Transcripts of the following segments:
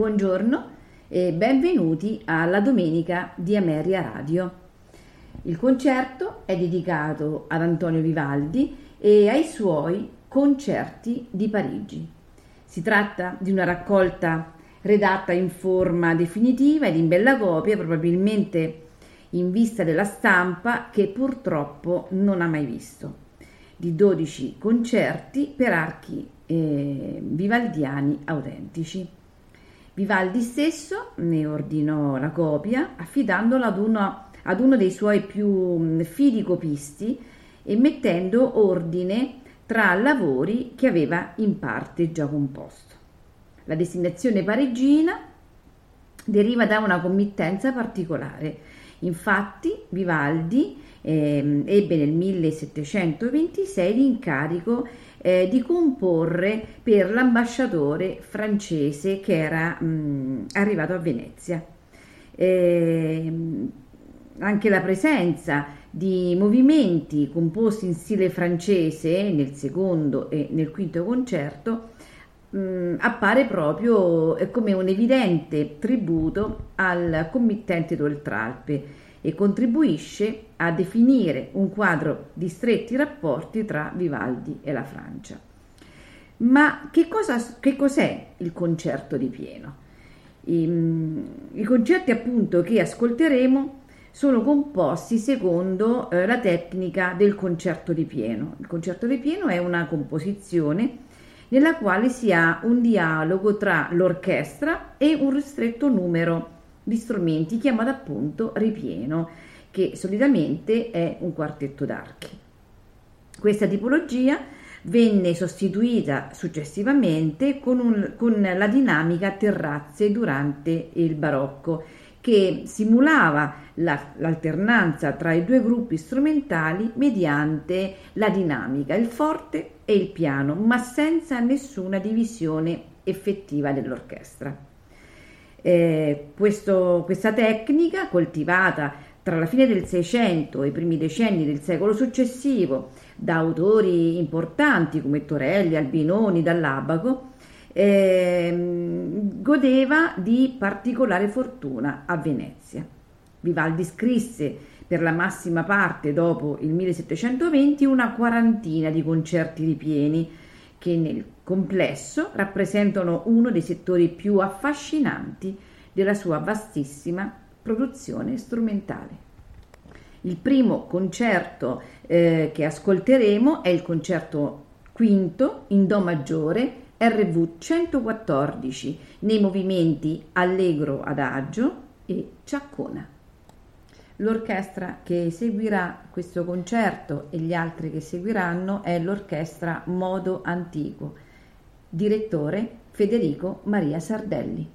Buongiorno e benvenuti alla domenica di Ameria Radio. Il concerto è dedicato ad Antonio Vivaldi e ai suoi concerti di Parigi. Si tratta di una raccolta redatta in forma definitiva ed in bella copia, probabilmente in vista della stampa che purtroppo non ha mai visto, di 12 concerti per archi eh, vivaldiani autentici. Vivaldi stesso ne ordinò la copia affidandola ad uno, ad uno dei suoi più mm, fidi copisti e mettendo ordine tra lavori che aveva in parte già composto. La destinazione parigina deriva da una committenza particolare. Infatti Vivaldi eh, ebbe nel 1726 l'incarico eh, di comporre per l'ambasciatore francese che era mh, arrivato a Venezia. Eh, anche la presenza di movimenti composti in stile francese nel secondo e nel quinto concerto mh, appare proprio come un evidente tributo al committente d'Oltralpe e contribuisce a definire un quadro di stretti rapporti tra Vivaldi e la Francia. Ma che, cosa, che cos'è il concerto di pieno? I, I, concerti appunto che ascolteremo sono composti secondo eh, la tecnica del concerto di pieno. Il concerto di pieno è una composizione nella quale si ha un dialogo tra l'orchestra e un ristretto numero di strumenti chiamato appunto ripieno, che solitamente è un quartetto d'archi. Questa tipologia venne sostituita successivamente con, un, con la dinamica terrazze durante il barocco, che simulava la, l'alternanza tra i due gruppi strumentali mediante la dinamica, il forte e il piano, ma senza nessuna divisione effettiva dell'orchestra. Eh, questo, questa tecnica, coltivata tra la fine del Seicento e i primi decenni del secolo successivo da autori importanti come Torelli, Albinoni, Dall'Abaco, eh, godeva di particolare fortuna a Venezia. Vivaldi scrisse per la massima parte dopo il 1720 una quarantina di concerti ripieni che nel complesso rappresentano uno dei settori più affascinanti della sua vastissima produzione strumentale. Il primo concerto eh, che ascolteremo è il concerto quinto in Do maggiore RV 114 nei movimenti Allegro adagio e Ciaccona. L'orchestra che seguirà questo concerto e gli altri che seguiranno è l'orchestra Modo Antico, direttore Federico Maria Sardelli.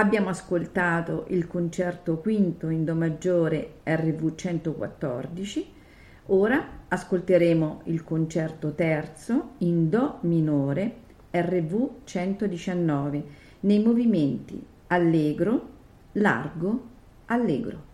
Abbiamo ascoltato il concerto quinto in Do maggiore RV 114. Ora ascolteremo il concerto terzo in Do minore RV 119 nei movimenti allegro, largo, allegro.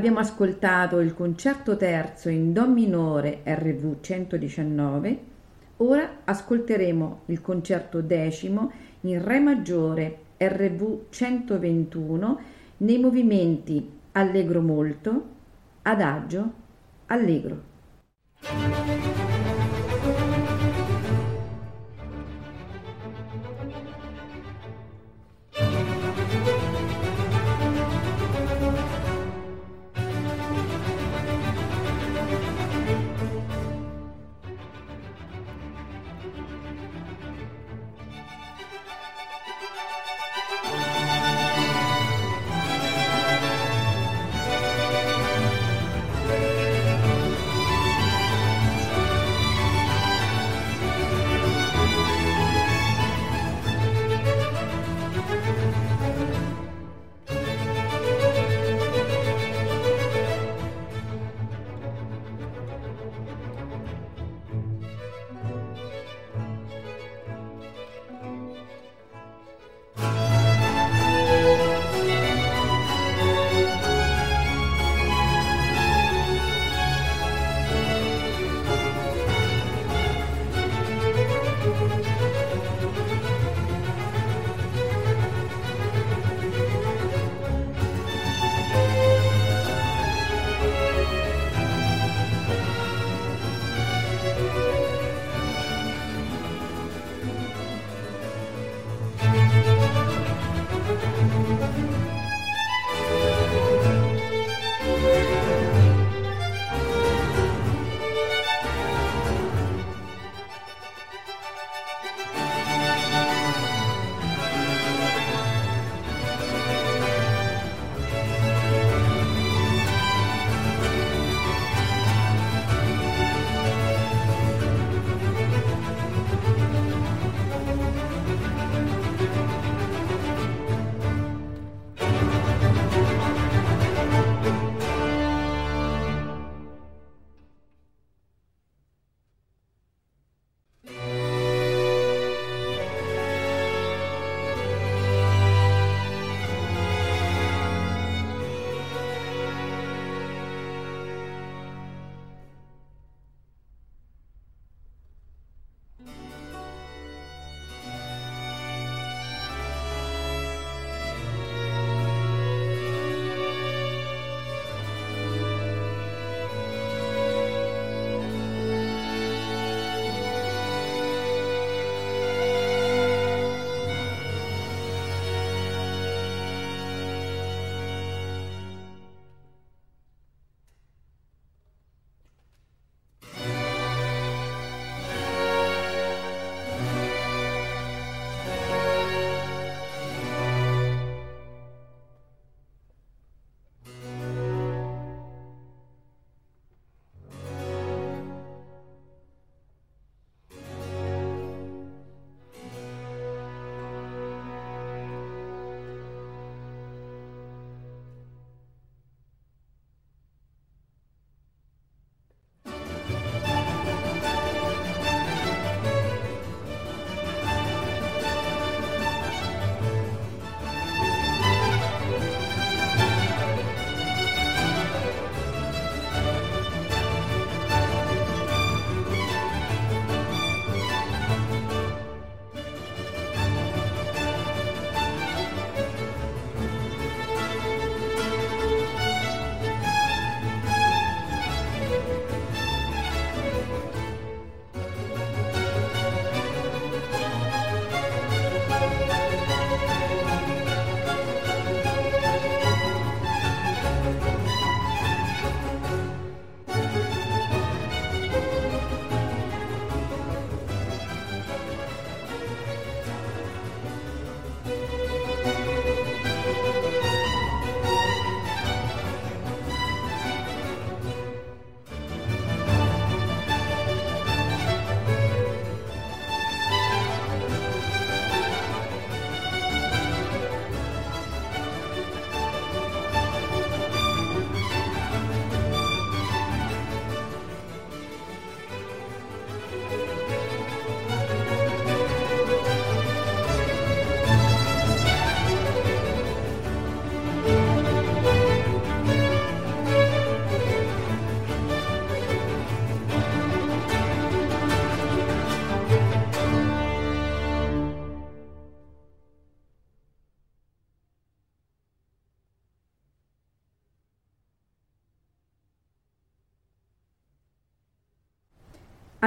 Abbiamo ascoltato il concerto terzo in Do minore RV 119. Ora ascolteremo il concerto decimo in Re maggiore RV 121 nei movimenti Allegro molto, Adagio, Allegro.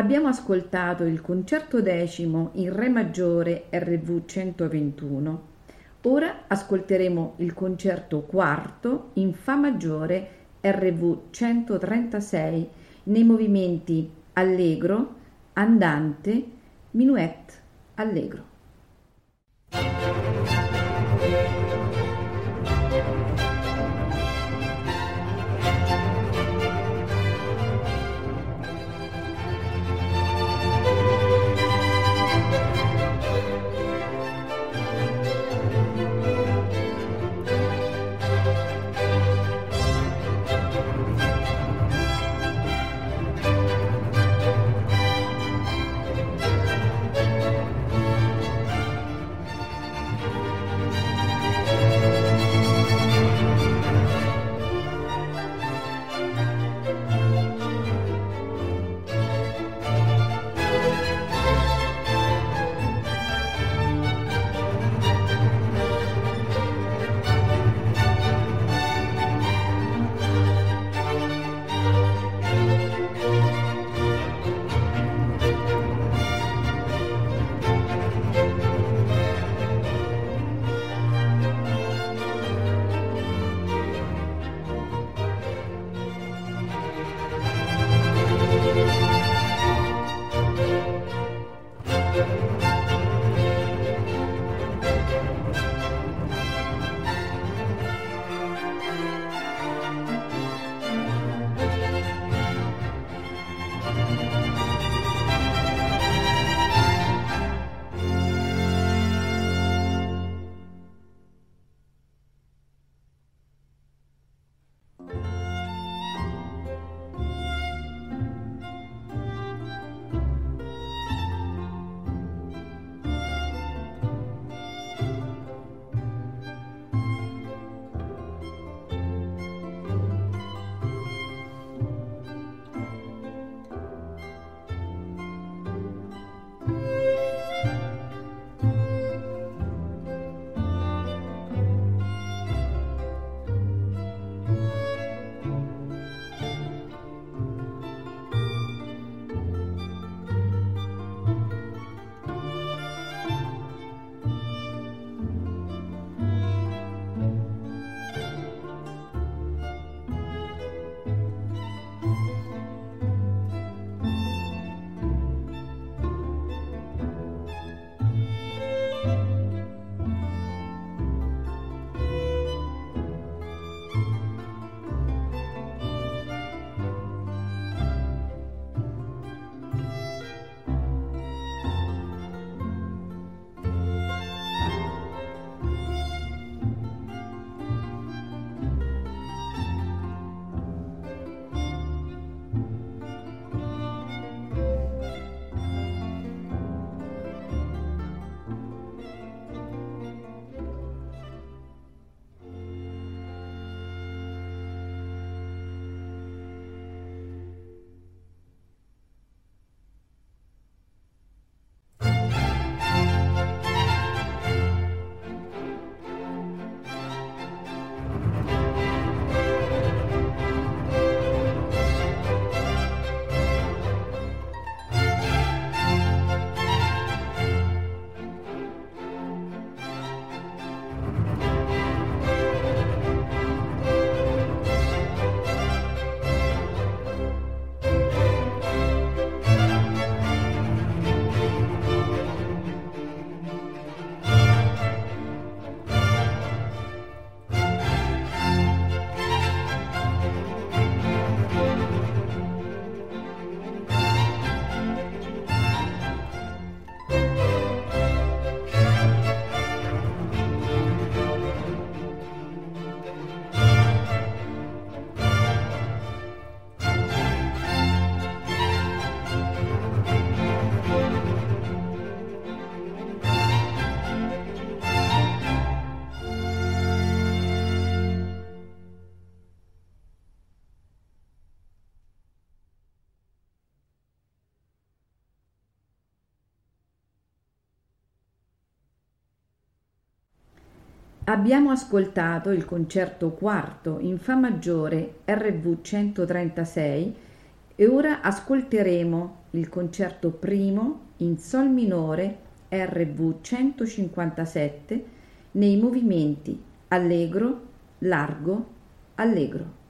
Abbiamo ascoltato il concerto decimo in Re maggiore RV 121. Ora ascolteremo il concerto quarto in Fa maggiore RV 136 nei movimenti allegro, andante, minuet, allegro. Abbiamo ascoltato il concerto quarto in Fa maggiore RV 136 e ora ascolteremo il concerto primo in Sol minore RV 157 nei movimenti allegro, largo, allegro.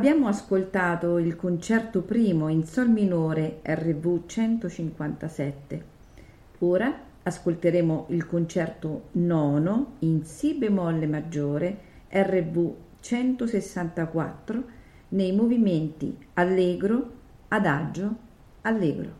Abbiamo ascoltato il concerto primo in Sol minore RV 157. Ora ascolteremo il concerto nono in Si bemolle maggiore RV 164 nei movimenti allegro, adagio, allegro.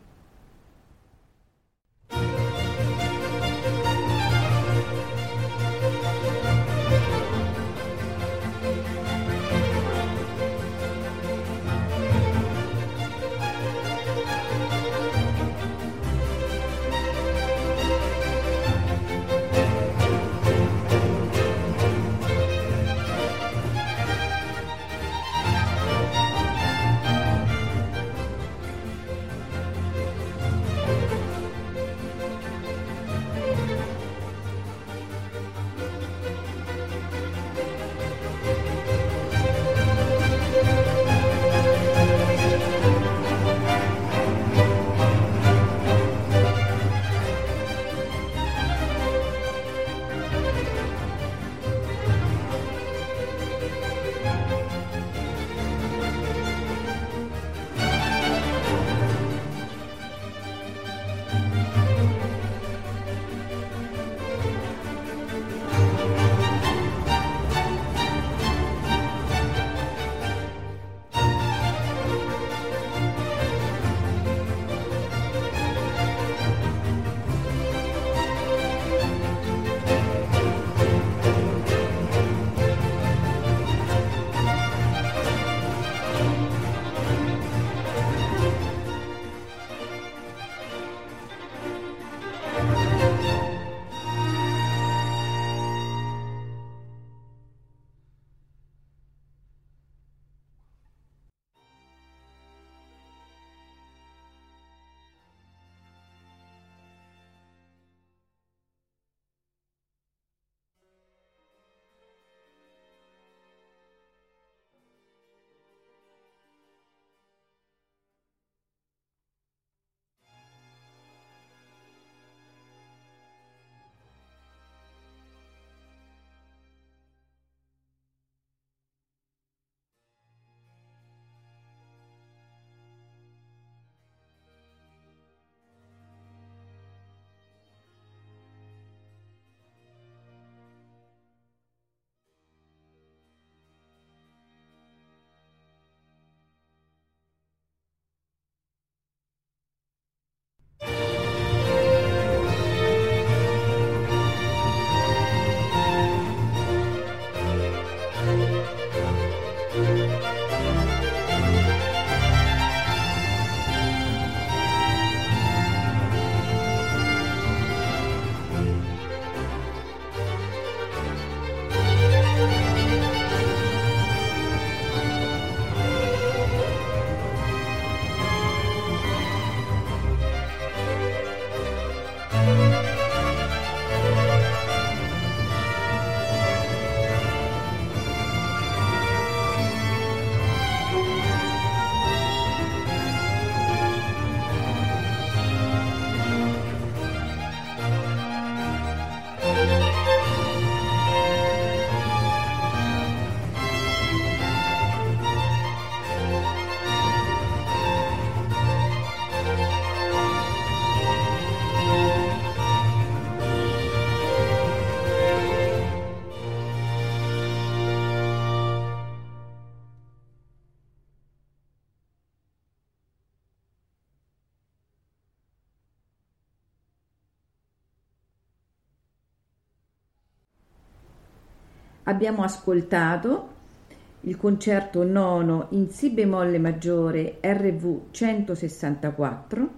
Abbiamo ascoltato il concerto nono in Si bemolle maggiore RV 164.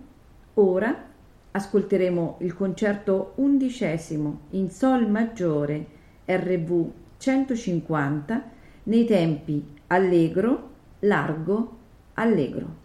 Ora ascolteremo il concerto undicesimo in Sol maggiore RV 150 nei tempi allegro, largo, allegro.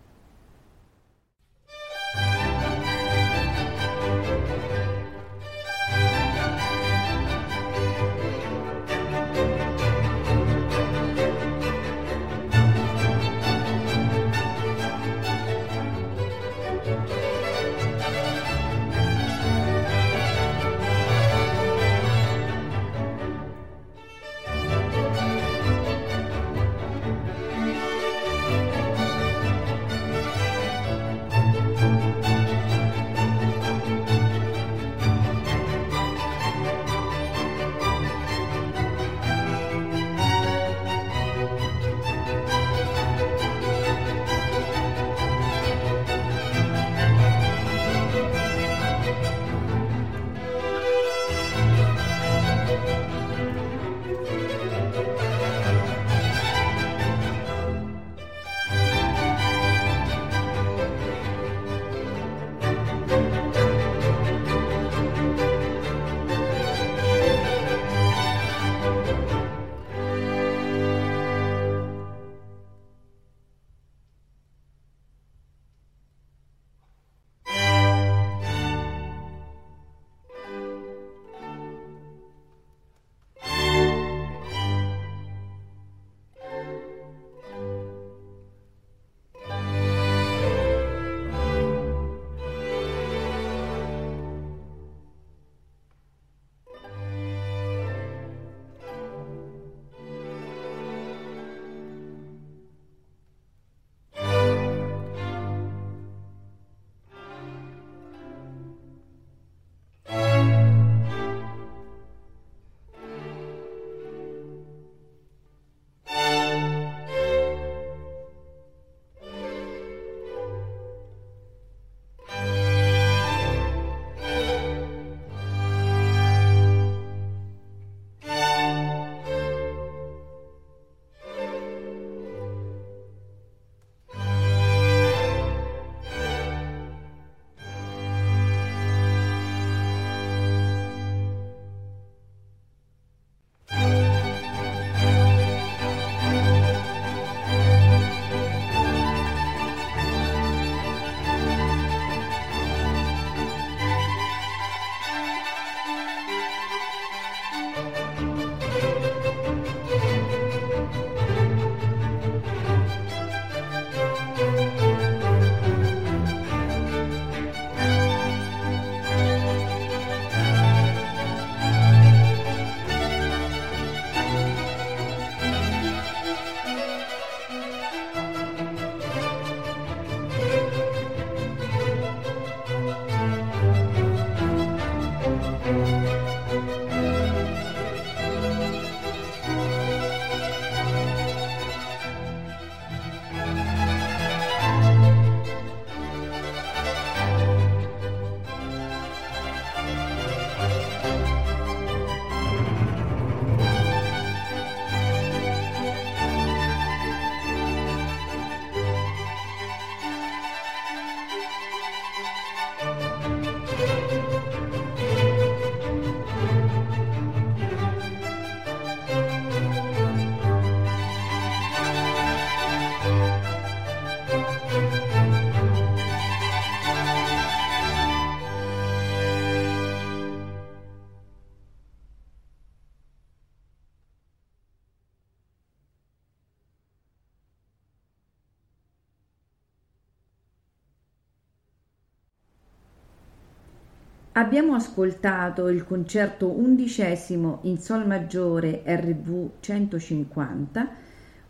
Abbiamo ascoltato il concerto undicesimo in Sol maggiore RV 150,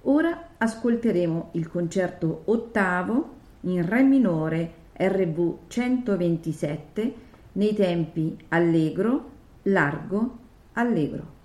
ora ascolteremo il concerto ottavo in Re minore RV 127 nei tempi allegro, largo, allegro.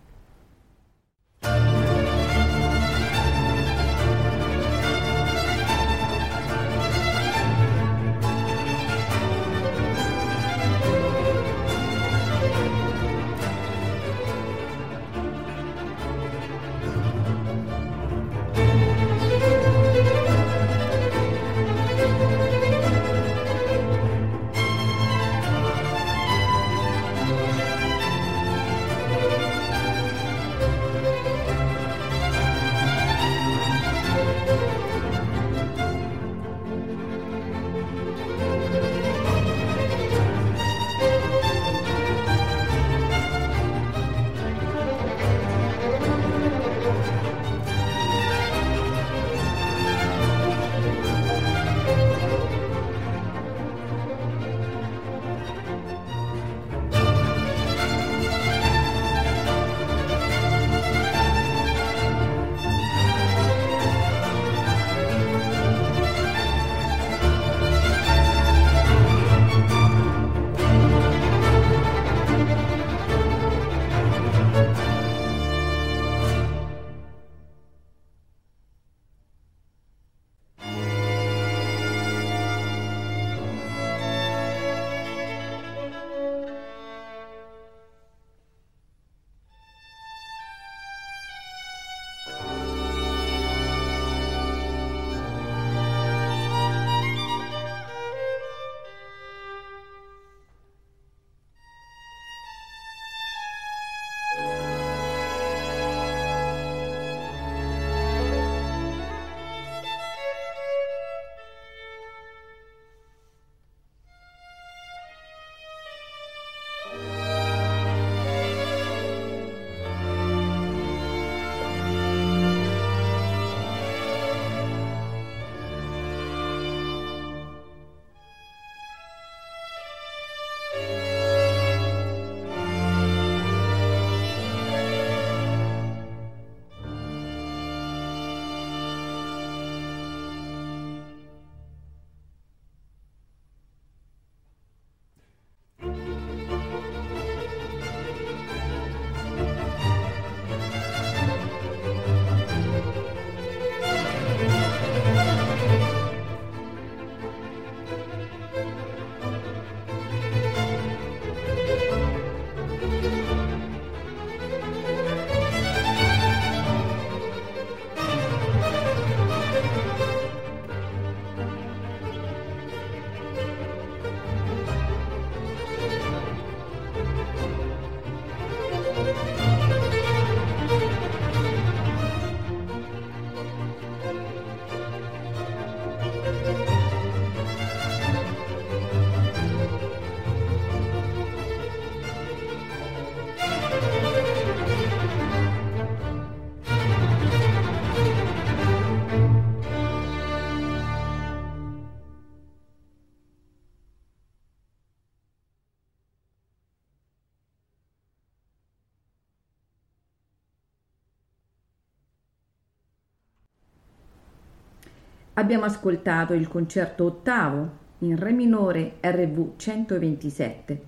Abbiamo ascoltato il concerto ottavo in Re minore RV 127.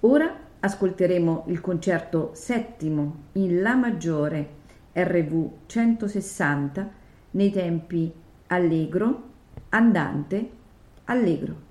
Ora ascolteremo il concerto settimo in La maggiore RV 160 nei tempi allegro, andante, allegro.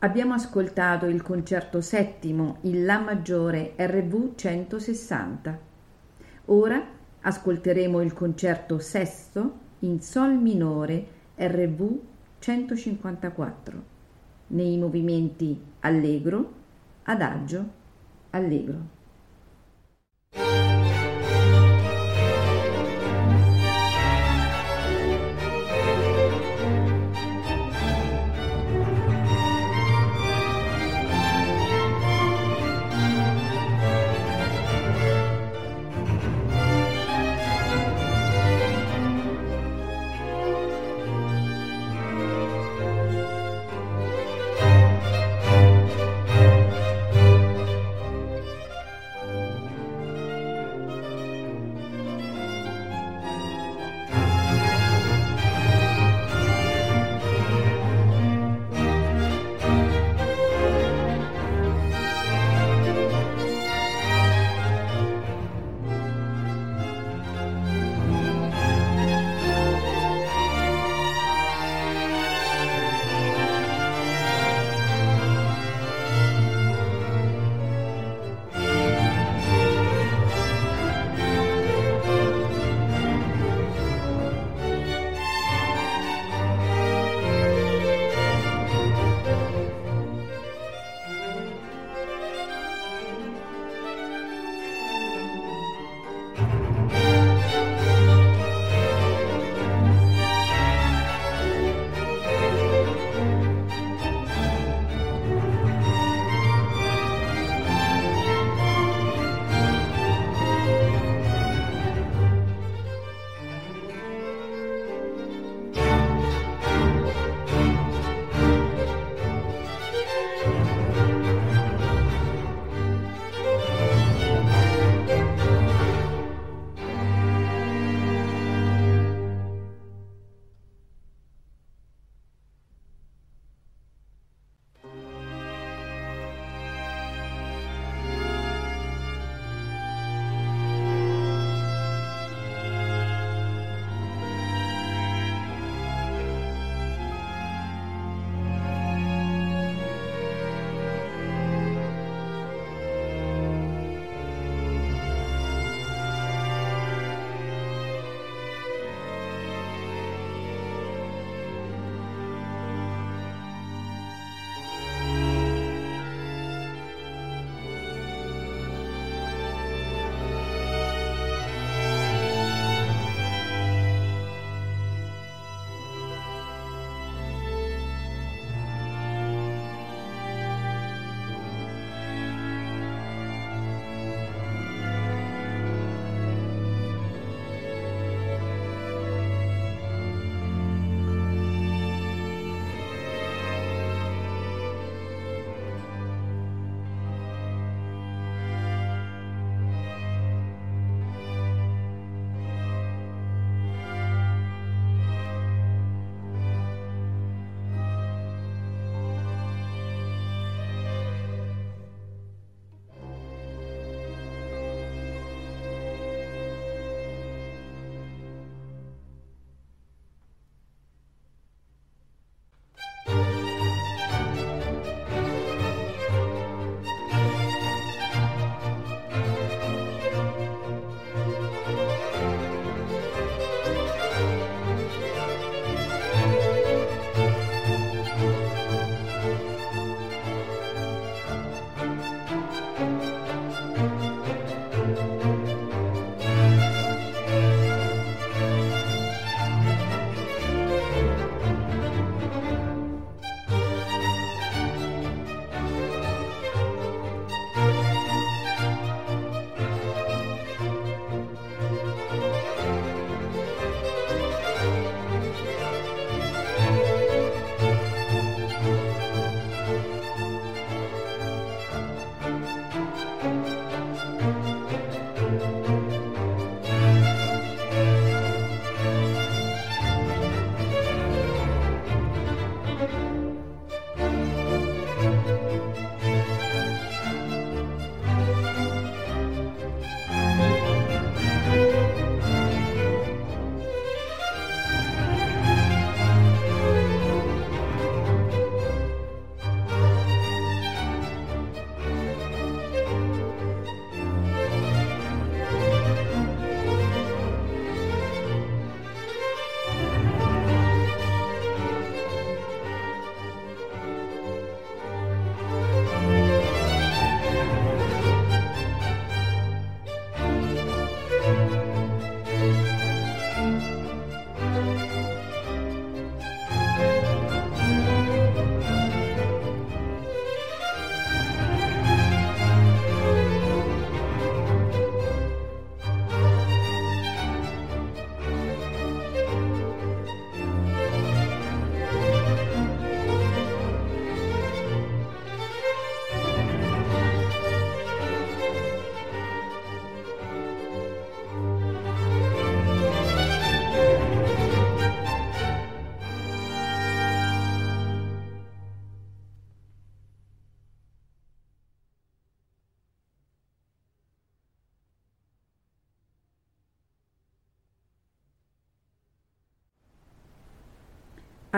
Abbiamo ascoltato il concerto settimo in La maggiore RV 160. Ora ascolteremo il concerto sesto in Sol minore RV 154 nei movimenti allegro, adagio, allegro.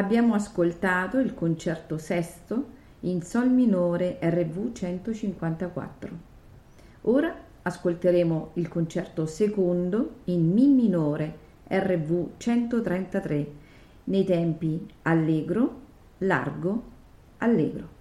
Abbiamo ascoltato il concerto sesto in Sol minore RV 154. Ora ascolteremo il concerto secondo in Mi minore RV 133 nei tempi allegro, largo, allegro.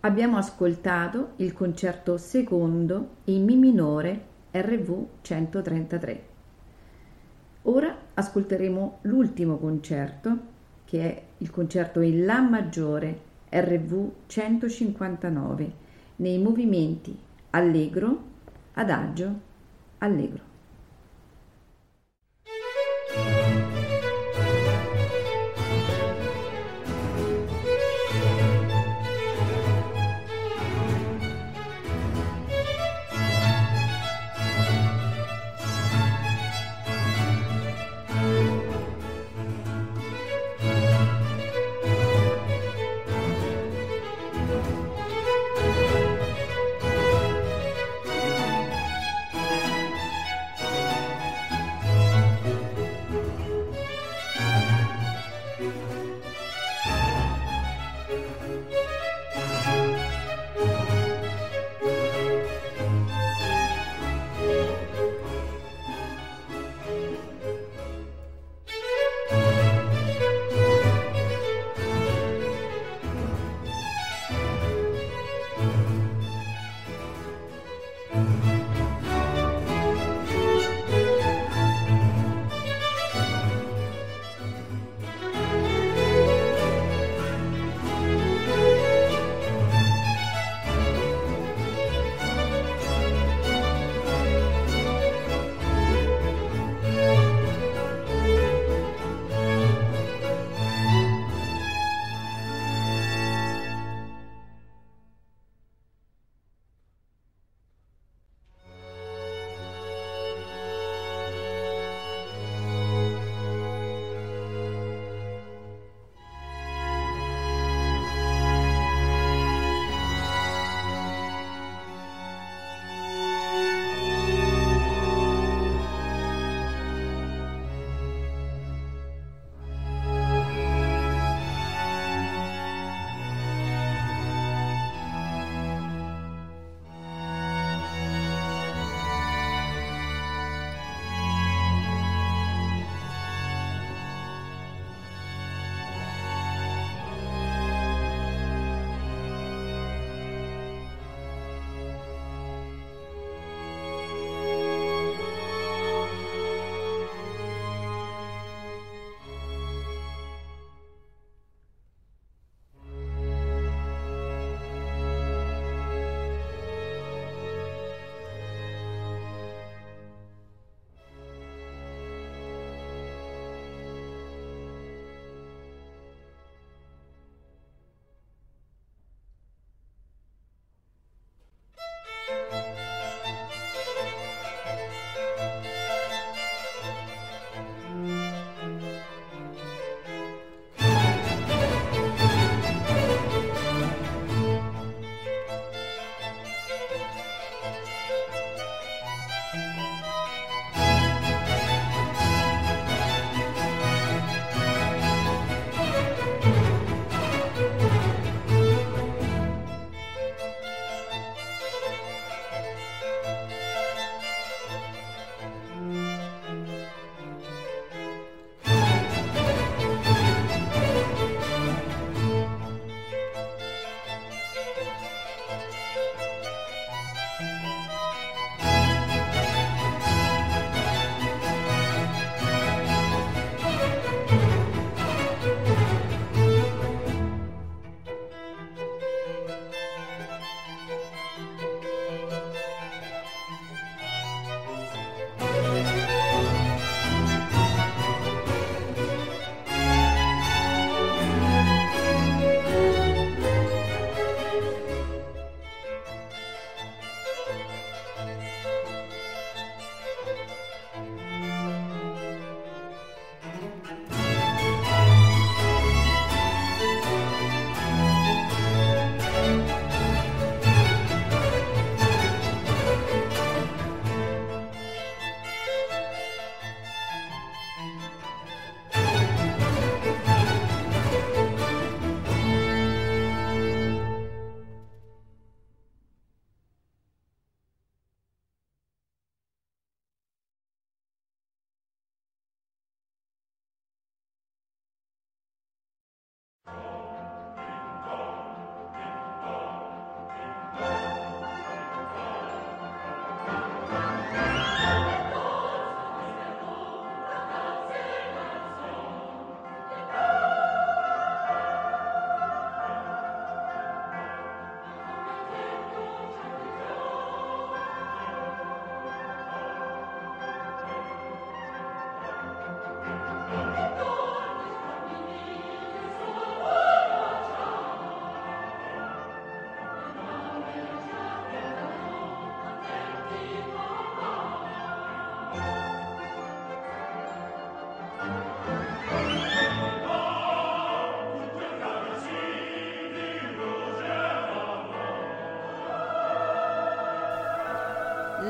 Abbiamo ascoltato il concerto secondo in Mi minore RV 133. Ora ascolteremo l'ultimo concerto, che è il concerto in La maggiore RV 159, nei movimenti allegro, adagio, allegro.